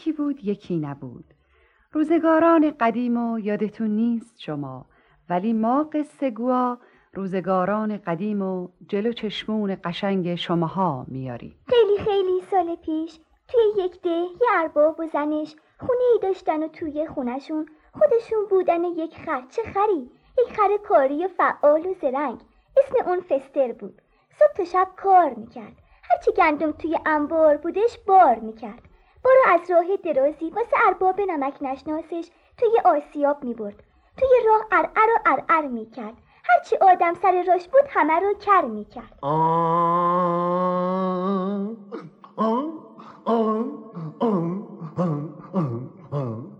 یکی بود یکی نبود. روزگاران قدیم و یادتون نیست شما ولی ما قصه گوا روزگاران قدیم و جلو چشمون قشنگ شماها میاریم. خیلی خیلی سال پیش توی یک ده یه ارباب و زنش خونه ای داشتن و توی خونشون خودشون بودن یک خر. چه خری؟ یک خر کاری و فعال و زرنگ. اسم اون فستر بود. صبح تا شب کار می‌کرد. هرچی گندم توی انبار بودش بار می‌کرد. بارو از راه درازی واسه ارباب نمک نشناسش. توی آسیاب می‌برد. توی راه ارعر و ارعر می‌کرد. هرچی آدم سر راش بود همه رو کر می‌کرد. راستی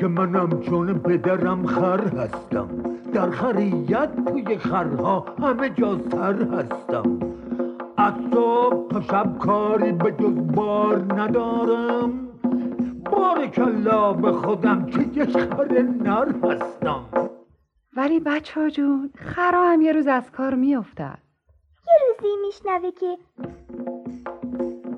که منم چون پدرم خر هستم. در خریت توی خرها همه جا سر هستم. از صبح تا شب کاری به جز بار ندارم. بار کلا به خودم که یک خر نر هستم. ولی بچه ها جون خرا هم یه روز از کار میافتد. یه روزی میشنوه که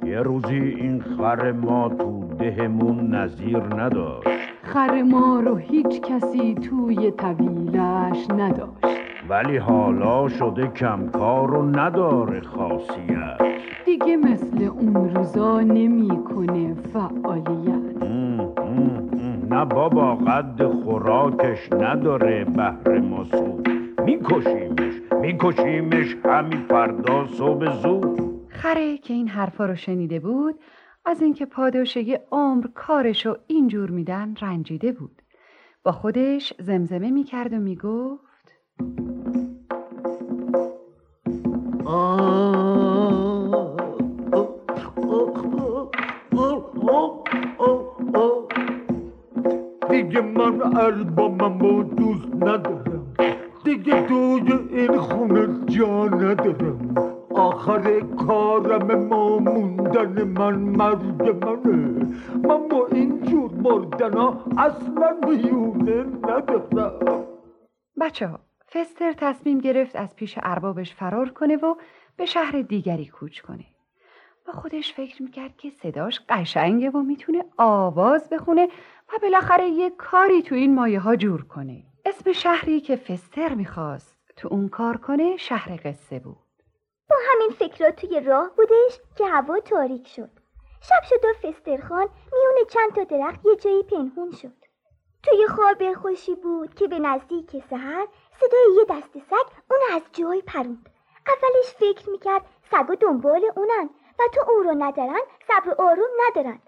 یه روزی این خر ما تو دهمون نظیر نداشت. خر ما رو هیچ کسی توی طویلش نداشت. ولی حالا شده کمکار و نداره خاصیت. دیگه مثل اون روزا نمی‌کنه فعالیت. ام، ام، ام. نه بابا قد خوراکش نداره بهر ما سود میکشیمش میکشیمش همین فردا صبح زود. خره که این حرفا رو شنیده بود از اینکه پاداشه عمر کارشو اینجور میدن رنجیده بود. با خودش زمزمه می‌کرد و می‌گفت دیگه من اربابمو دوست ندارم. دیگه توی این خونه جا ندارم. آخر کارم ما موندن من مرگ منه. من با این جور مردنا اصلا میونه ندارم. بچه ها فستر تصمیم گرفت از پیش اربابش فرار کنه و به شهر دیگری کوچ کنه. با خودش فکر می‌کرد که صداش قشنگه و می‌تونه آواز بخونه و بالاخره یه کاری تو این مایه ها جور کنه. اسم شهری که فستر می‌خواست تو اون کار کنه شهر قصه بود. با همین فکرات توی راه بودش که هوا تاریک شد. شب شد و فسترخان میونه چند تا درخت یه جایی پنهون شد. توی خواب خوشی بود که به نزدیک سحر صدای یه دست سگ اون از جای پروند. اولش فکر می‌کرد سگا دنبال اونن و تو او رو ندارن صبر و آروم ندارن.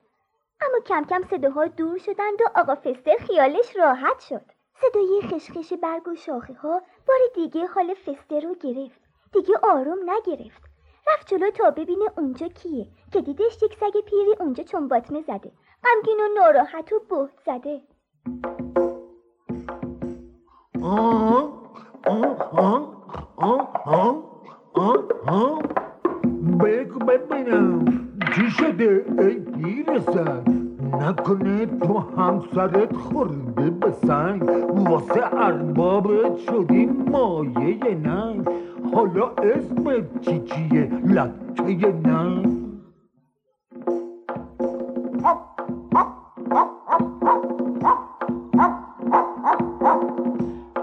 اما کم کم صداها دور شدند و آقا فستر خیالش راحت شد. صدای خشخش برگ و شاخه ها بار دیگه حال فستر رو گرفت. دیگه آروم نگرفت. رفت جلو تا ببینه اونجا کیه که دیدش یک سگ پیری اونجا چون باطمه زده. غمگین و ناراحت و بهت زده. بگو ببینم چی شده ای پیرزن نکنه تو همسرت خورده به سنگ. واسه اربابت شدی مایه ننگ. حالا اسمت چی چیه؟ لکه ننگ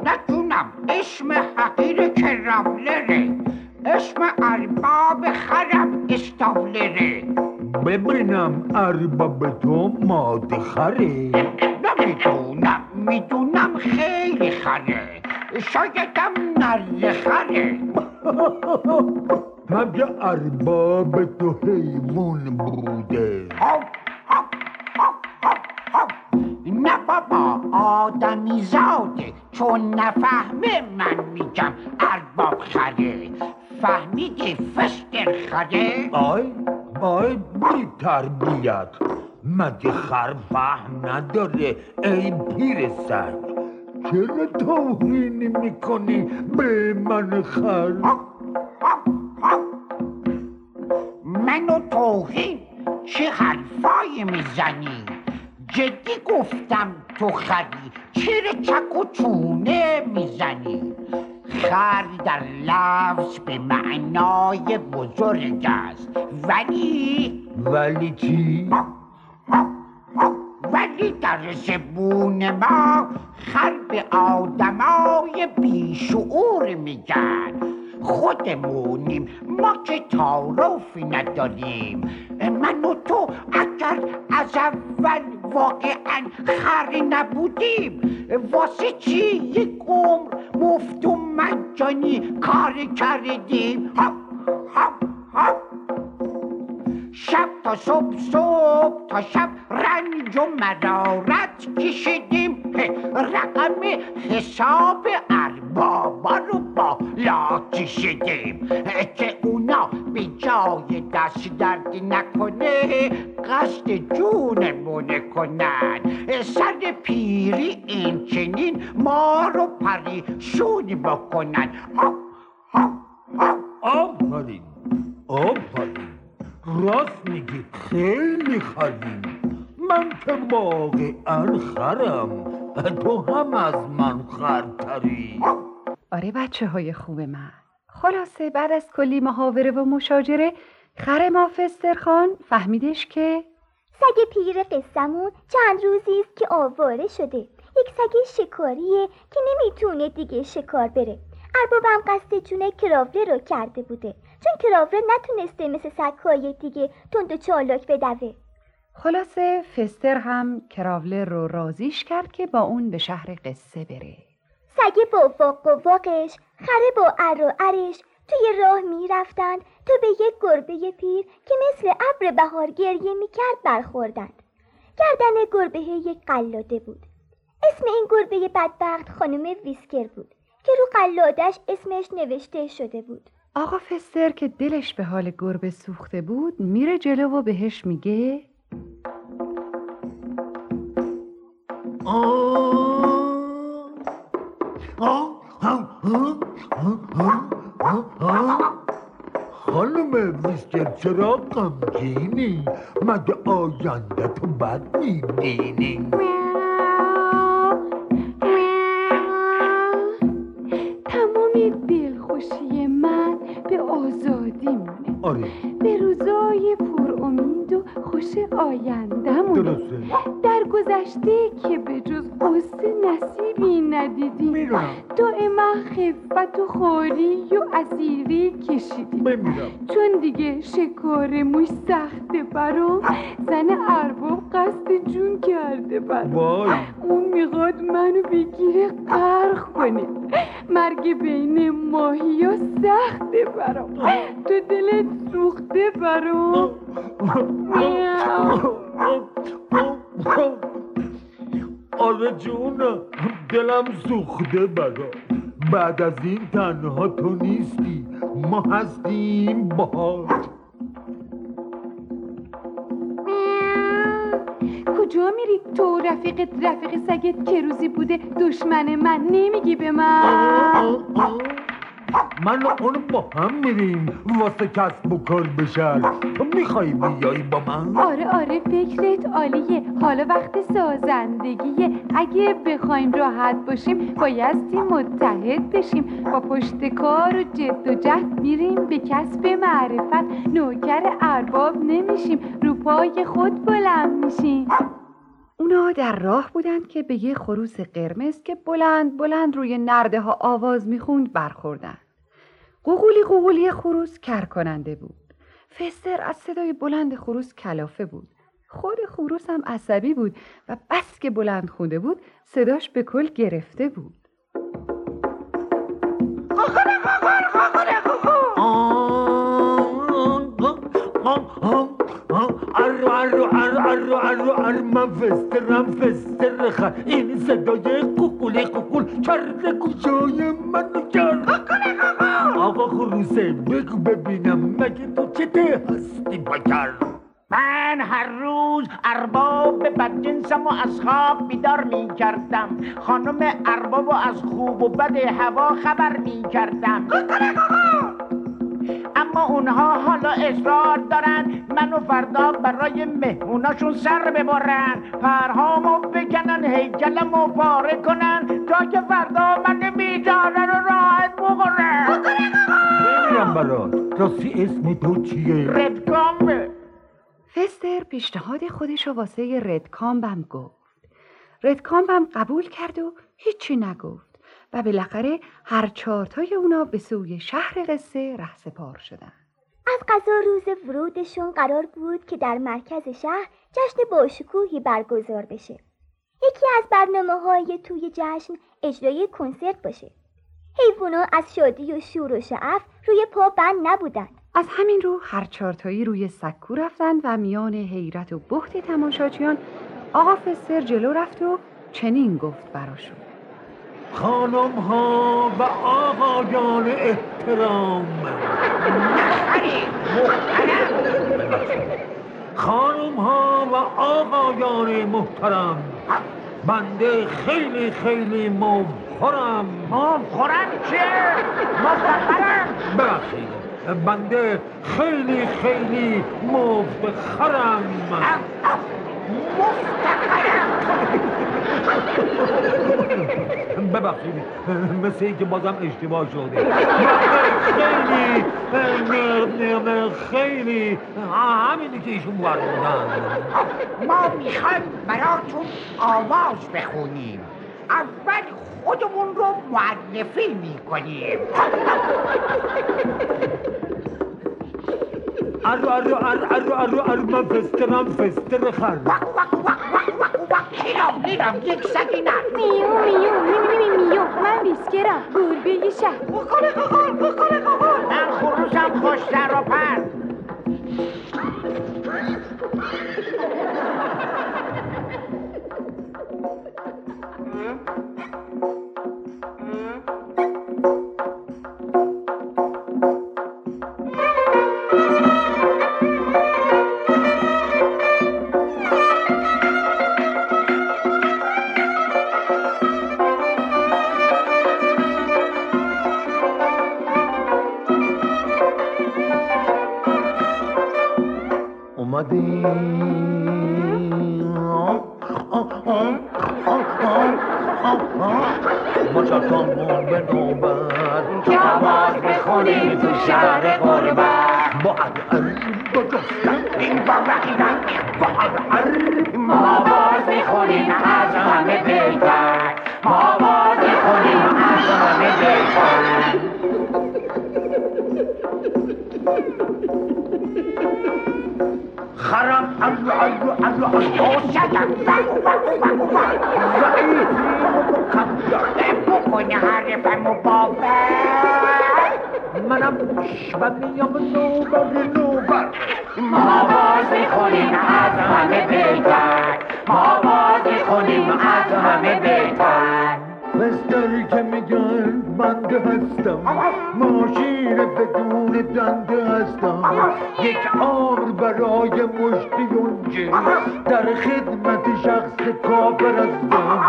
نتونم. اسم حقیر کراملره. اسم ارباب خرم استاولره ببینم ارباب تو ماده خره نمی‌دونم. می‌دونم خیلی خره. شایدم نره خره مگه ارباب تو حیوان بوده؟ نه بابا آدمی زاده چون نفهمه من میگم ارباب خره فهمیدی فستر خره آی آی بی تربیت. مگه خر فهم نداره ای پیر سگ چرا توهین می‌کنی به من خر؟ منو توهین چه حرفایی می‌زنی؟ جدی گفتم تو خری چرا چک و چونه می‌زنی؟ خر در لفظ به معنای بزرگ است ولی ولی چی؟ ولی در زبون ما خر به آدمای بیشعور میگن. خودمونیم ما که تعارفی نداریم. من و تو اگر از اول واقعا خر نبودیم واسه چی یک عمر مفت و مجانی کار کردیم؟ ها ها ها شب تا صبح صبح تا شب رنج و مرارت کشیدیم رقم حساب اربابا رو بالا کشیدیم. که اونا به جای دست درد نکنه قصد جونمونه کنن. سر پیری این چنین ما رو پریشون بکنن. ها ها ها آفرین آفرین راست میگی. خیلی خریم من که واقعا خرم. تو هم از من خرتری. آره بچه های خوب من. خلاصه بعد از کلی محاوره و مشاجره خر ما فسترخان فهمیدش که سگ پیر قصمون چند روزی است که آواره شده. یک سگ شکاریه که نمی‌تونه دیگه شکار بره. اربابم قصد جون کراوله رو کرده بوده. چون کراوله نتونسته مثل سگهای دیگه تند و چالاک بدوه. خلاصه فستر هم کراوله رو رازیش کرد که با اون به شهر قصه بره. سگ با واق و واقش خره با ار و ارش توی راه می‌رفتند تا به یک گربه پیر که مثل ابر بهار گریه می‌کرد برخوردند. گردن گربه یک قلاده بود. اسم این گربه بدبخت خانم ویسکر بود که رو قلادش اسمش نوشته شده بود. آقا فستر که دلش به حال گربه سوخته بود میره جلو و بهش میگه خانم ویسکر چرا غمگینی؟ مگه آینده تو بد می‌بینی؟ قصه نصیبی ندیدیم می‌دونم دائما خفت و خاری و اسیری کشیدیم بمیرم. چون دیگه شکار موش سخته برام زن ارباب قصد جون کرده برام وای. اون می‌خواد منو بگیره غرق کنه. مرگ بین ماهی ها سخته برام تو دلت سوخته برام آره جونم دلم سوخته برا. بعد از این تنها تو نیستی ما هستیم باهات کجا میری؟ تو رفیقت رفیق سگت که روزی بوده دشمن من نمیگی به من. من و اون با هم میریم. واسه کسب و کار بشر تو می‌خوای بیایی با من؟ آره آره فکرت عالیه. حالا وقت سازندگیه. اگه بخوایم راحت باشیم بایستی متحد بشیم. با پشت کار و جد و جهد میریم به کسب معرفت. نوکر ارباب نمیشیم. رو پای خود بلند میشیم. اونا در راه بودند که به یه خروس قرمز که بلند بلند روی نرده ها آواز می‌خوند برخوردن. قوقولی قوقولی خروس کر کننده بود. فستر از صدای بلند خروس کلافه بود. خود خروس هم عصبی بود و بس که بلند خونده بود صداش به کل گرفته بود. ارو ارو ارو ارو ارو ارو من فسترم فستر خر این صدای قوقولی قوقول کرده گوشای منو کرد آقا خروسه بگو ببینم مگه تو چته هستی بگر من هر روز ارباب بدجنسم و از خواب بیدار می کردم خانم ارباب و از خوب و بد هوا خبر می کردم اما اونها حالا اصرار دارن منو فردا برای مهموناشون سر ببرن. پرهامو بکنن هیکلمو پاره کنن تا که فردا راستی اسم تو چیه؟ ردکامبه فستر پیشنهاد خودش رو واسه ردکامبم گفت. ردکامبم قبول کرد و هیچی نگفت و بالاخره هر چهارتای اونا به سوی شهر قصه رهسپار شدن. از قضا روز ورودشون قرار بود که در مرکز شهر جشن باشکوهی برگزار بشه. یکی از برنامه های توی جشن اجرای کنسرت باشه. حیوونا از شادی و شور و شعف روی پا بند نبودن از همین رو هر چهارتایی روی سکو رفتن و میان حیرت و بحت تماشاچیان آقا فستر جلو رفت و چنین گفت براشون. خانم ها و آقایان احترام. خانم ها و آقایان محترم. بنده خیلی خیلی مبخورم مبخورم چیه؟ مفتخرم ببخشید. بنده خیلی خیلی مفتخرم ببخشید. مثل اینکه بازم اشتباه شده. خیلی خیلی همینی که ایشون فرمودن ما می‌خوایم براتون آواز بخونیم. اول خودمون رو معرفی می‌کنیم ارو ارو ارو ارو ارو ارو من فسترم فستر خر وق وق وق وق وق وق میرم میرم یک سگی نه میو میو میو میو میو من بیسکرم گربه شهر من خروسم خوش سر و پر مشتامون به شهر قربت با با جستن این با رقیدن ما آواز می‌خونیم از همه بهتر ما آواز می‌خونیم از همه بهتر خرم ارو ارو ارو ارو شدم ضعیفی و مکبر بکن حرفم و باور منم و میام نوبر نوبر ما آواز می‌خونیم از همه بهتر. ما آواز می‌خونیم از همه بهتر. مستری که میگن بنده هستم. ماشین بدون دنده هستم. یک عمر برای مشتی در خدمت شخص کافر هستم.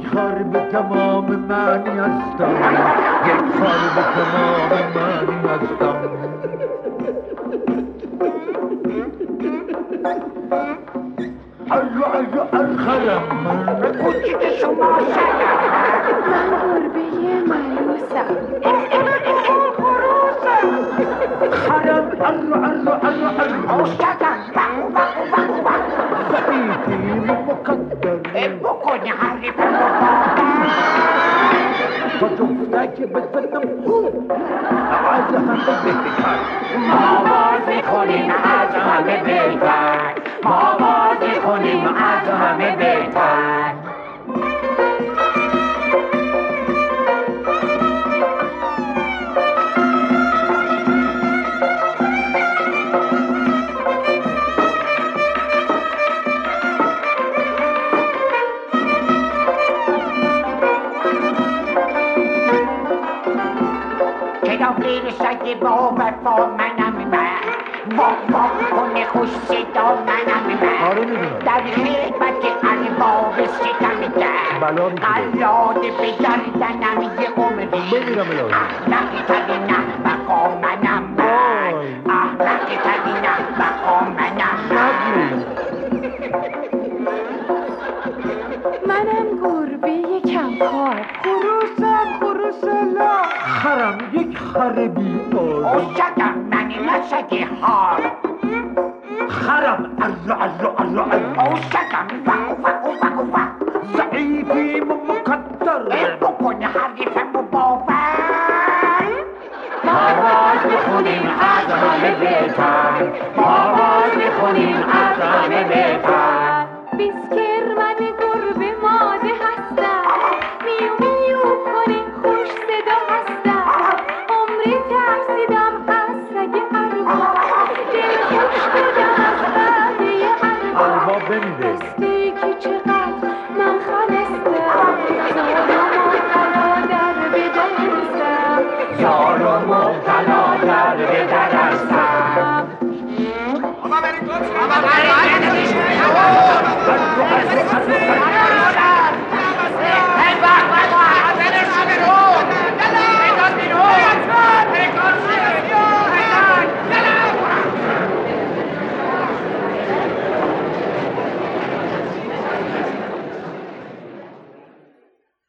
یک خر به تمام معنی هستم. یک خر به تمام معنی هستم. ارو ارو ارخرم من کوچیک شما شدم من گربه ملوسم. خرم ارو ارو ارو ارو و باور با جفتک بزنم از همه بهتر ما آواز می‌خونیم از همه بهتر ما آواز می‌خونیم از همه شیر سگ با وفا منم من وام وام کنه خوش صدا منم من در خدمت ارباب ستم در قلاد به گردنم یه عمری احمق ترین احمقا منم من احمق ترین احمقا منم من خر بی آر شکم منی مشکی هار خرم ارو ارو ارو ارو شکم فکو فکو فکو فکو ضعیفی مقدر. ای بکنه حریفم و باور ما باز می‌خونیم از همه بیتر ما باز می‌خونیم از همه بیتر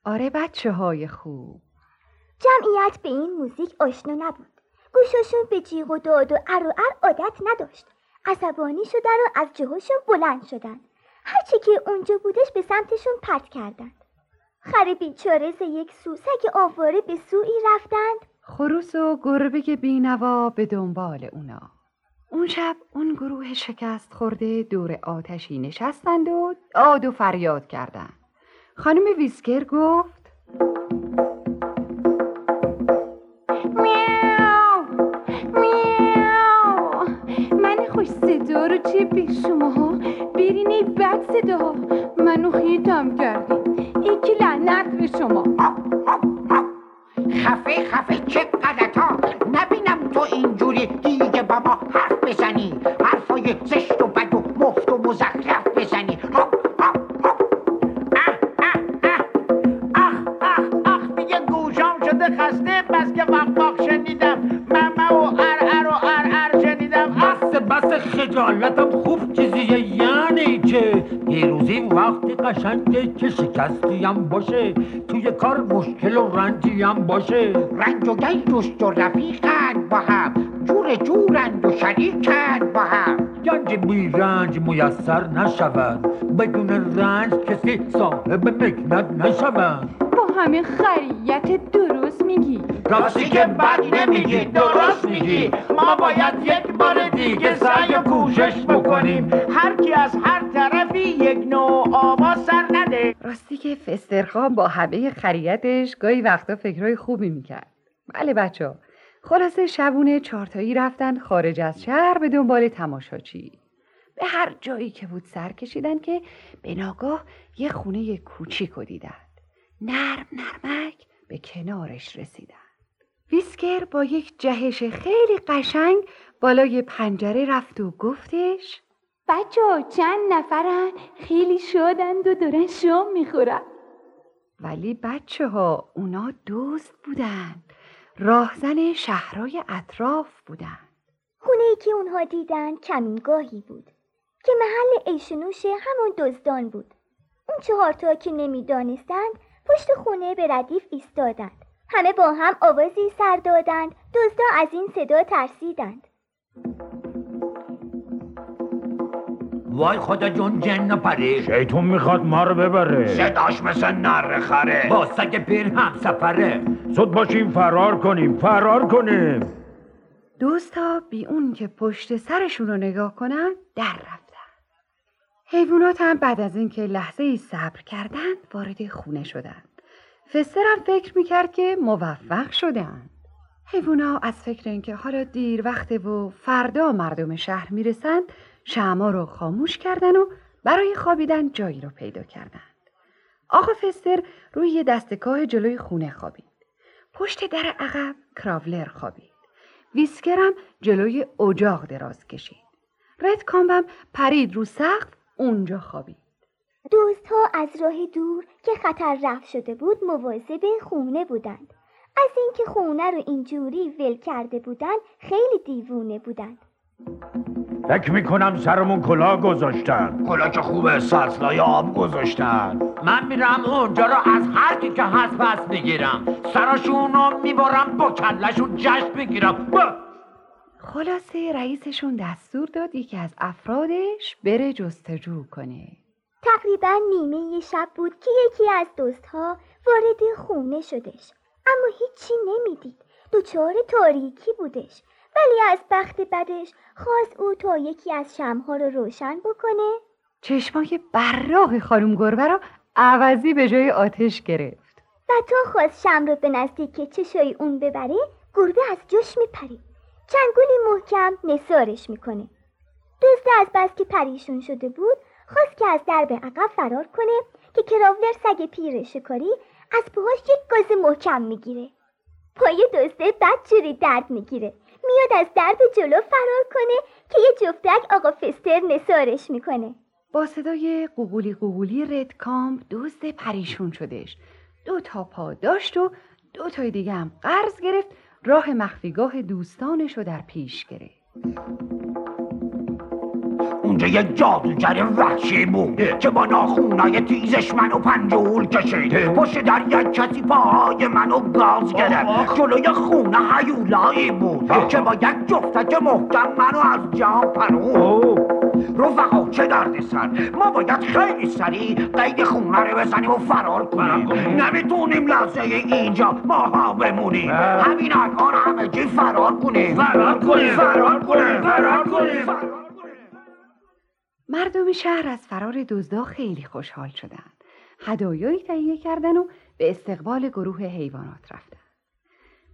آره بچه های خوب. جمعیت به این موزیک آشنا نبود. گوشاشون به جیغ و داد و ار و ار عادت نداشت. عصبانی شدن و از جاهاشون بلند شدن. هرچی که اونجا بودش به سمتشون پرت کردند. خر بیچاره ز یک سو سگ آواره به سوی رفتند. خروس و گربه بینوا به دنبال اونا. اون شب اون گروه شکست خورده دور آتشی نشستند و داد و فریاد کردند. خانم ویسکر گفت میاو! میاو! من خوش صدا رو چه به شما ها برین ای بد صدا منو خیتم کردین یکی لعنت به شما. خفه خفه چه غلطا. نبینم تو اینجوری دیگه با ما حرف بزنی. حرفای زشت و بد و مفت و مزخرف بزنی. خسته. بس که وق وق شنیدم. ممه و ار ار و ار ار شنیدم. اخ بس بس خجالتم. خوب چیزیه. چه پیروزی وقتی قشنگه که شکستی هم باشه. توی کار مشکل و رنجی هم باشه. رنج و گنج و رفیقن با هم. جور جورند و شریکن با هم. گنج بی رنج میسر نشود. بدون رنج کسی صاحب مکنت نشود. با همه خریت درست میگی. راستی که بد نمیگی درست میگی. ما باید یک بار دیگه سعی و کوشش بکنیم. هر کی از هر طرفی یک نوع آواز سر نده. راستی که فسترخان با همه خریتش گاهی وقتا فکرهای خوبی می‌کرد. بله بچه ها خلاصه شبونه چارتایی رفتن خارج از شهر به دنبال تماشاچی. به هر جایی که بود سر کشیدن که به ناگاه یه خونه کوچیک دیدند نرم نرمک به کنارش رسیدن. ویسکر با یک جهش خیلی قشنگ بالای پنجره رفت و گفتش بچه ها چند نفرن؟ خیلی شادند و دارن شام می‌خورن. ولی بچه ها اونا دوست بودن. راهزن شهرهای اطراف بودن. خونه ای که اونها دیدن کمینگاهی بود که محل عیش و نوش همون دزدان بود. اون چهارتا که نمی‌دانستند پشت خونه به ردیف ایستادند. همه با هم آوازی سر دادند. دزدا از این صدا ترسیدند. وای خدا جون جن پری. شیطون می‌خواد ما رو ببره. صداش مثل نر خره. با سگ پیر هم سفره. زود باشیم فرار کنیم فرار کنیم. دوستا بی اون که پشت سرشون رو نگاه کنن در رفتن. حیوانات هم بعد از اینکه لحظه ای صبر کردند وارد خونه شدند فستر هم فکر می‌کرد که موفق شدند حیوونا از فکر اینکه حالا دیر وقته و فردا مردم شهر می‌رسند شمع رو خاموش کردن و برای خوابیدن جایی رو پیدا کردند. آقا فستر روی یه دستگاه جلوی خونه خوابید. پشت در عقب کراولر خوابید. ویسکرم جلوی اجاق دراز کشید. رد کامبم پرید رو سقف اونجا خوابید. دوستها از راه دور که خطر رفت شده بود مواظب خونه بودند. از اینکه خونه رو اینجوری ول کرده بودند خیلی دیوونه بودند. فکر می‌کنم سرمون کلاه گذاشتن. کلا که خوبه سرسلای آب گذاشتن. من میرم اونجا رو از هر کی که هست پس می‌گیرم. سراشون رو می‌برم با کلشون جشن می‌گیرم. خلاصه رئیسشون دستور داد یکی از افرادش بره جستجو کنه. تقریبا نیمه شب بود که یکی از دوستها وارد خونه شدش. اما هیچی نمی‌دید. دچار تاریکی بودش. ولی از بخت بدش خواست او تا یکی از شمها رو روشن بکنه. چشمای براغ خانم گربه را عوضی به جای آتش گرفت. و تا خواست شم رو به نزدیک چشای اون ببره گربه از جوش میپره چنگولی محکم نسارش می‌کنه. دوست از بس که پریشون شده بود خواست که از درب عقب فرار کنه که کراولر سگ پیر شکاری از پاهاش یک گاز محکم می‌گیره. پای دوسته بدجوری درد می‌گیره. میاد از درب جلو فرار کنه که یه جفتک آقا فستر نسارش می‌کنه. با صدای قوقولی قوقولی رد کامپ دوست پریشون شدش. دو تا پا داشت و دو تای دیگه هم قرض گرفت. راه مخفیگاه دوستانش رو در پیش گرفت. اونجا یه جادوگر وحشی بود که با ناخونای تیزش منو پنجول کشید. پشت در یک کسی پاهای منو گاز گرفت. جلوی خونه هیولایی بود که با یک جفتک محکم منو از جا پرون. رفقا چه درد سر ما باید خیلی سریع قید خونه رو بزنیم و فرار کنیم. نمی‌تونیم لحظه اینجا ماها بمونیم. همین الان همه جی فرار کنیم. فرار کنیم. فرار کنیم. فرار کنیم. مردم شهر از فرار دزدا خیلی خوشحال شدند. هدایایی تهیه کردن و به استقبال گروه حیوانات رفتند.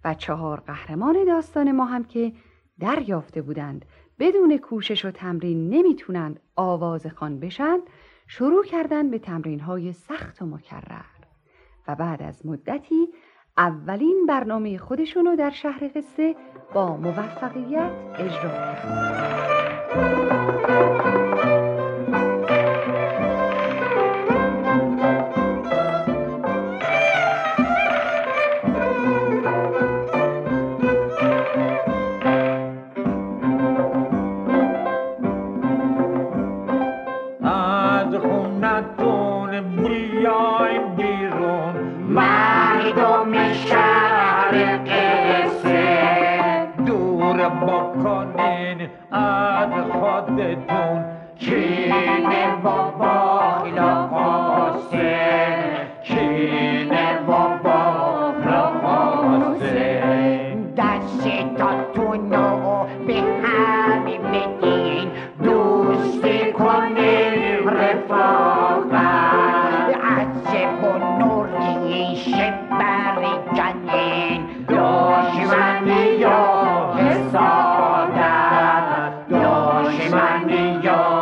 و چهار قهرمان داستان ما هم که دریافته بودند بدون کوشش و تمرین نمی‌تونند آواز خان بشند شروع کردند به تمرین های سخت و مکرر و بعد از مدتی اولین برنامه خودشونو در شهر قصه با موفقیت اجرا کردند. India.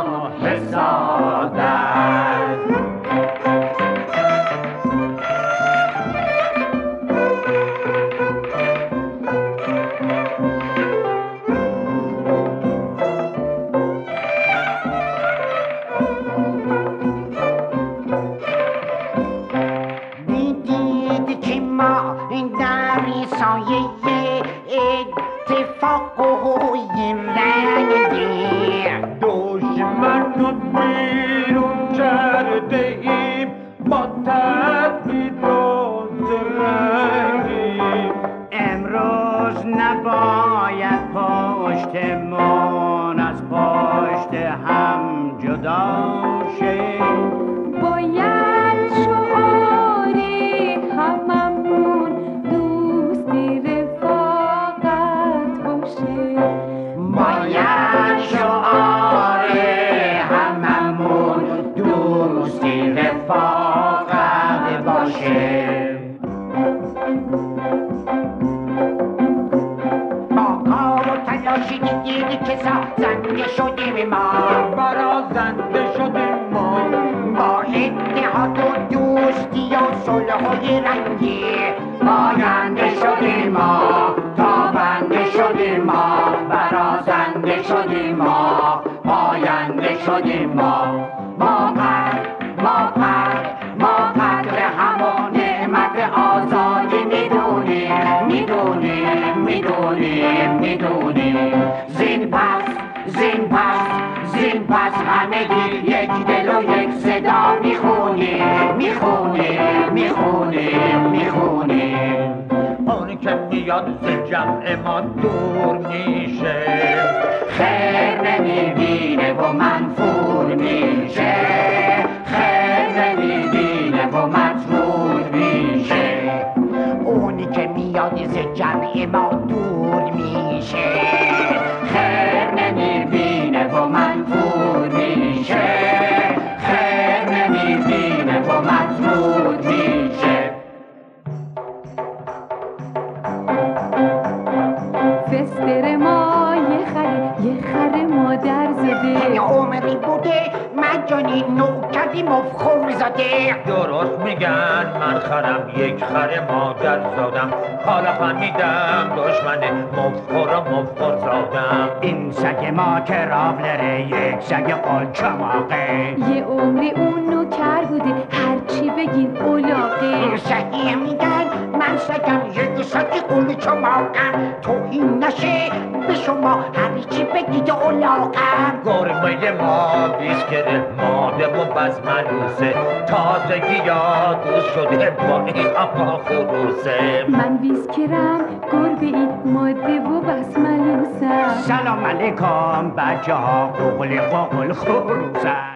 که میاد ز جمع ما دور میشه. و من فور می today. مجانی نو کردی مفخور زاده درست میگن من خرم یک خر مادر زادم. حالا فهمیدم دشمن مفخور و مفخور زادم. این سگ ما که راولره یک سگ قلچماقه یه عمری اون نوکر بوده هرچی بگین اولاقه. صحیح میگن من سگم یک سگ قلچماقم توهین نشه به شما هرچی بگید اولاقم گرمه ما بیسکره ماده و بزملوسه تازگی یا دوست شده با این آقا خروسه. من بیسکرم گربه ای ماده و بسملوسم سلام علیکم بچه ها قوقل قوقل خروسم